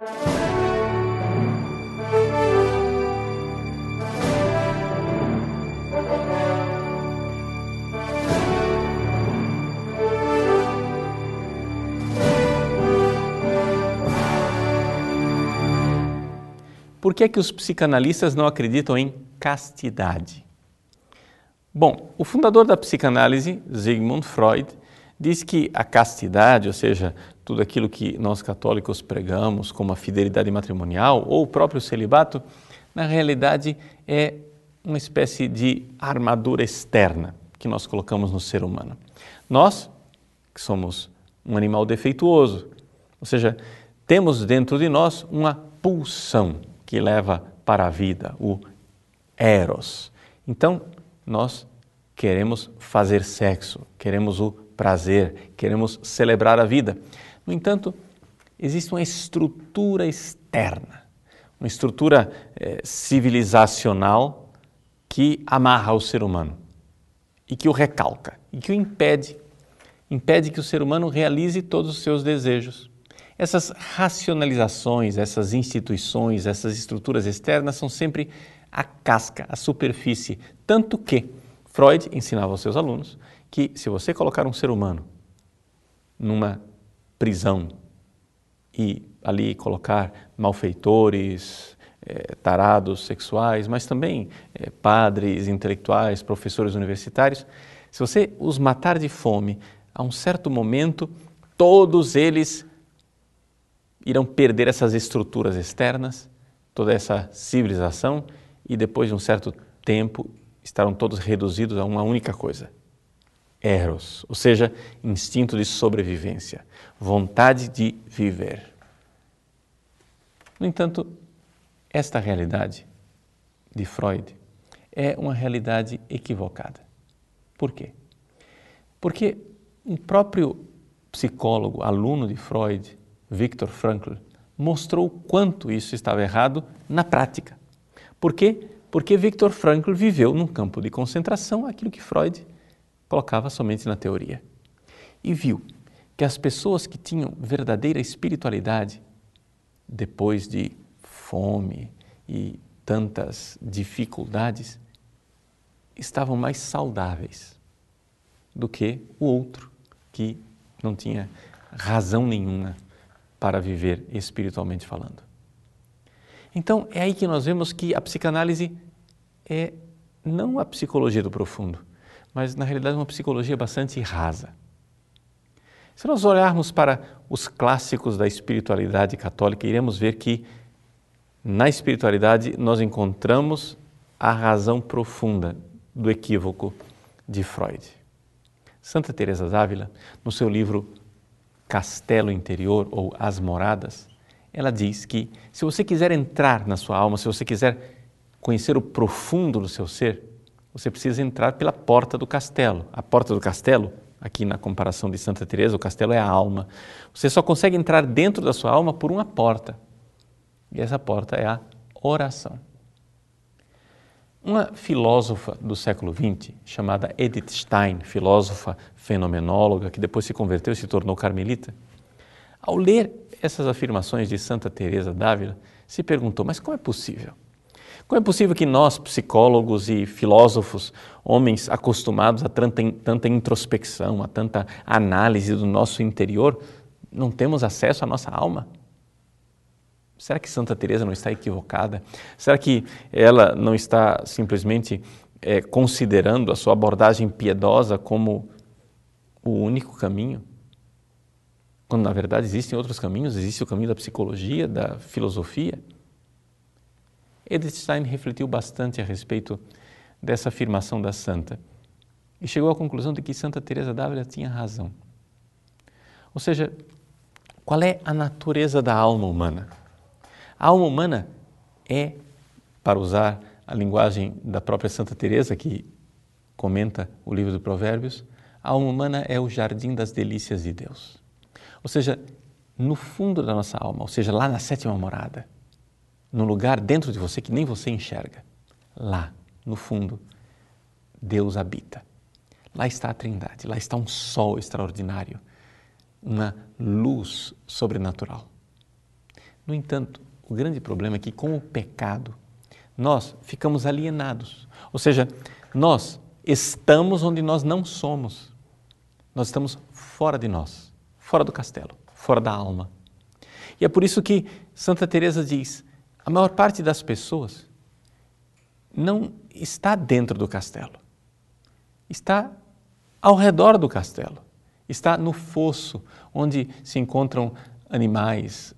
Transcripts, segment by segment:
Por que, é que os psicanalistas não acreditam em castidade? Bom, o fundador da psicanálise, Sigmund Freud, diz que a castidade, ou seja, tudo aquilo que nós católicos pregamos como a fidelidade matrimonial ou o próprio celibato, na realidade é uma espécie de armadura externa que nós colocamos no ser humano. Nós, que somos um animal defeituoso, ou seja, temos dentro de nós uma pulsão que leva para a vida, o eros. Então, nós queremos fazer sexo, queremos o prazer, queremos celebrar a vida. No entanto, existe uma estrutura externa, uma estrutura eh, civilizacional que amarra o ser humano e que o recalca e que o impede, impede que o ser humano realize todos os seus desejos. Essas racionalizações, essas instituições, essas estruturas externas são sempre a casca, a superfície. Tanto que Freud ensinava aos seus alunos que se você colocar um ser humano numa prisão e ali colocar malfeitores, eh, tarados sexuais, mas também eh, padres, intelectuais, professores universitários, se você os matar de fome, a um certo momento, todos eles irão perder essas estruturas externas, toda essa civilização, e depois de um certo tempo estarão todos reduzidos a uma única coisa: eros, ou seja, instinto de sobrevivência, vontade de viver. No entanto, esta realidade de Freud é uma realidade equivocada. Por quê? Porque um próprio psicólogo, aluno de Freud, Viktor Frankl, mostrou quanto isso estava errado na prática. Por quê? Porque Viktor Frankl viveu num campo de concentração aquilo que Freud colocava somente na teoria. E viu que as pessoas que tinham verdadeira espiritualidade, depois de fome e tantas dificuldades, estavam mais saudáveis do que o outro que não tinha razão nenhuma para viver espiritualmente falando. Então, é aí que nós vemos que a psicanálise é não a psicologia do profundo, mas na realidade uma psicologia bastante rasa. Se nós olharmos para os clássicos da espiritualidade católica, iremos ver que na espiritualidade nós encontramos a razão profunda do equívoco de Freud. Santa Teresa d'Ávila, no seu livro castelo interior ou as moradas, ela diz que se você quiser entrar na sua alma, se você quiser conhecer o profundo do seu ser, você precisa entrar pela porta do castelo. A porta do castelo, aqui na comparação de Santa Teresa, o castelo é a alma. Você só consegue entrar dentro da sua alma por uma porta. E essa porta é a oração. Uma filósofa do século XX, chamada Edith Stein, filósofa fenomenóloga, que depois se converteu e se tornou carmelita, ao ler essas afirmações de Santa Teresa d'Ávila, se perguntou: mas como é possível? Como é possível que nós, psicólogos e filósofos, homens acostumados a tanta, tanta introspecção, a tanta análise do nosso interior, não temos acesso à nossa alma? Será que Santa Teresa não está equivocada? Será que ela não está simplesmente é, considerando a sua abordagem piedosa como o único caminho? Quando na verdade existem outros caminhos, existe o caminho da psicologia, da filosofia. Edith Stein refletiu bastante a respeito dessa afirmação da santa e chegou à conclusão de que Santa Teresa d'Ávila tinha razão. Ou seja, qual é a natureza da alma humana? A alma humana é, para usar a linguagem da própria Santa Teresa que comenta o livro do Provérbios, a alma humana é o jardim das delícias de Deus. Ou seja, no fundo da nossa alma, ou seja, lá na sétima morada, no lugar dentro de você que nem você enxerga, lá, no fundo, Deus habita. Lá está a Trindade, lá está um sol extraordinário, uma luz sobrenatural. No entanto, o grande problema é que com o pecado nós ficamos alienados. Ou seja, nós estamos onde nós não somos. Nós estamos fora de nós, fora do castelo, fora da alma. E é por isso que Santa Teresa diz: a maior parte das pessoas não está dentro do castelo. Está ao redor do castelo. Está no fosso, onde se encontram animais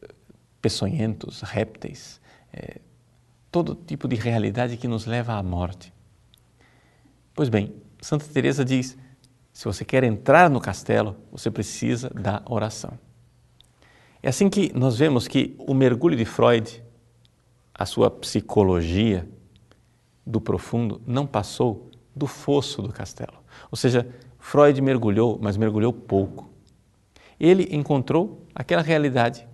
peçonhentos, répteis, é, todo tipo de realidade que nos leva à morte. Pois bem, Santa Teresa diz: se você quer entrar no castelo, você precisa da oração. É assim que nós vemos que o mergulho de Freud, a sua psicologia do profundo, não passou do fosso do castelo. Ou seja, Freud mergulhou, mas mergulhou pouco. Ele encontrou aquela realidade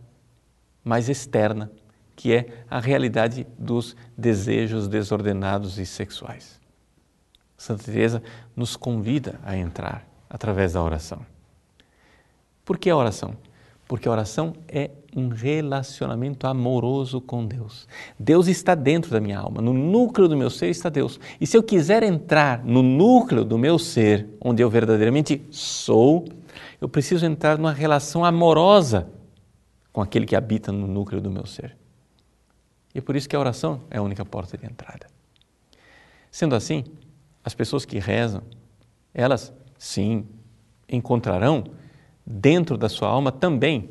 mais externa, que é a realidade dos desejos desordenados e sexuais. Santa Teresa nos convida a entrar através da oração. Por que a oração? Porque a oração é um relacionamento amoroso com Deus. Deus está dentro da minha alma, no núcleo do meu ser está Deus. E se eu quiser entrar no núcleo do meu ser, onde eu verdadeiramente sou, eu preciso entrar numa relação amorosa com aquele que habita no núcleo do meu ser. E é por isso que a oração é a única porta de entrada. Sendo assim, as pessoas que rezam, elas sim encontrarão dentro da sua alma também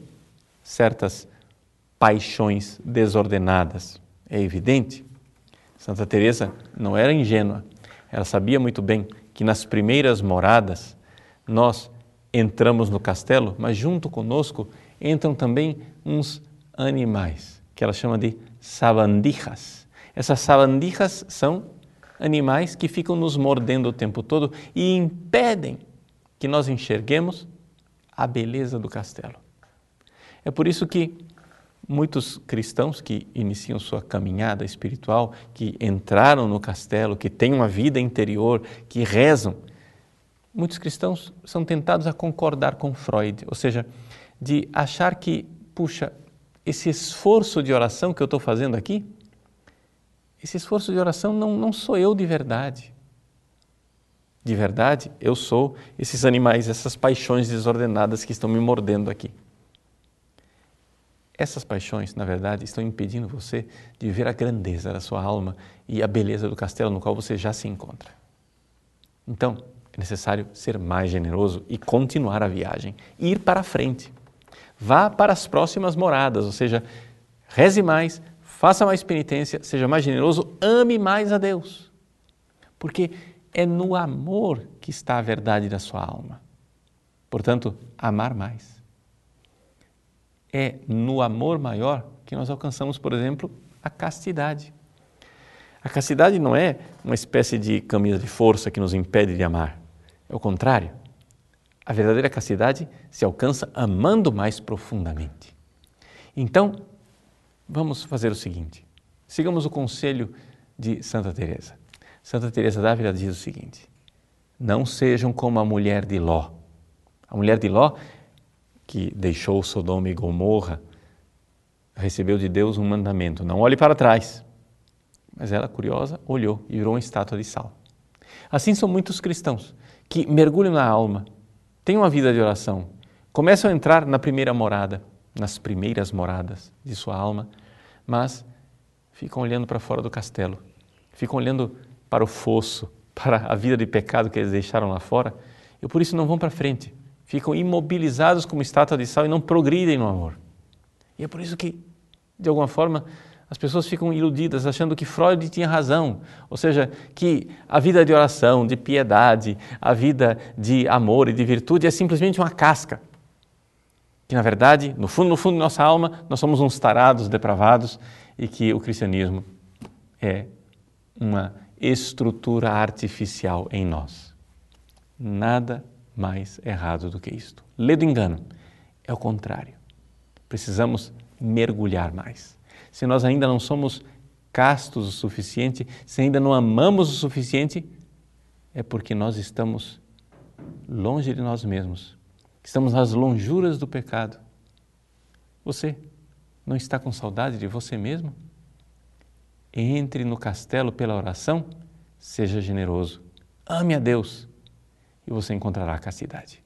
certas paixões desordenadas. É evidente. Santa Teresa não era ingênua. Ela sabia muito bem que nas primeiras moradas nós entramos no castelo, mas junto conosco entram também uns animais que ela chama de sabandijas. Essas sabandijas são animais que ficam nos mordendo o tempo todo e impedem que nós enxerguemos a beleza do castelo. É por isso que muitos cristãos que iniciam sua caminhada espiritual, que entraram no castelo, que têm uma vida interior, que rezam, muitos cristãos são tentados a concordar com Freud, ou seja, de achar que, puxa, esse esforço de oração que eu estou fazendo aqui, esse esforço de oração não, não sou eu de verdade. De verdade, eu sou esses animais, essas paixões desordenadas que estão me mordendo aqui. Essas paixões, na verdade, estão impedindo você de ver a grandeza da sua alma e a beleza do castelo no qual você já se encontra. Então, é necessário ser mais generoso e continuar a viagem, ir para frente. Vá para as próximas moradas, ou seja, reze mais, faça mais penitência, seja mais generoso, ame mais a Deus. Porque é no amor que está a verdade da sua alma. Portanto, amar mais. É no amor maior que nós alcançamos, por exemplo, a castidade. A castidade não é uma espécie de camisa de força que nos impede de amar. É o contrário. A verdadeira castidade se alcança amando mais profundamente. Então, vamos fazer o seguinte: sigamos o conselho de Santa Teresa. Santa Teresa d'Ávila diz o seguinte: Não sejam como a mulher de Ló. A mulher de Ló, que deixou Sodoma e Gomorra, recebeu de Deus um mandamento: não olhe para trás. Mas ela, curiosa, olhou e virou uma estátua de sal. Assim são muitos cristãos que mergulham na alma, têm uma vida de oração, começam a entrar na primeira morada, nas primeiras moradas de sua alma, mas ficam olhando para fora do castelo, ficam olhando para o fosso, para a vida de pecado que eles deixaram lá fora, e por isso não vão para frente. Ficam imobilizados como estátua de sal e não progridem no amor. E é por isso que, de alguma forma, as pessoas ficam iludidas, achando que Freud tinha razão, ou seja, que a vida de oração, de piedade, a vida de amor e de virtude é simplesmente uma casca. Que, na verdade, no fundo, no fundo de nossa alma, nós somos uns tarados, depravados e que o cristianismo é uma estrutura artificial em nós. Nada mais errado do que isto. Lê do engano. É o contrário. Precisamos mergulhar mais. Se nós ainda não somos castos o suficiente, se ainda não amamos o suficiente, é porque nós estamos longe de nós mesmos. Estamos nas lonjuras do pecado. Você Não está com saudade de você mesmo? Entre no castelo pela oração, seja generoso, ame a Deus e você encontrará a castidade.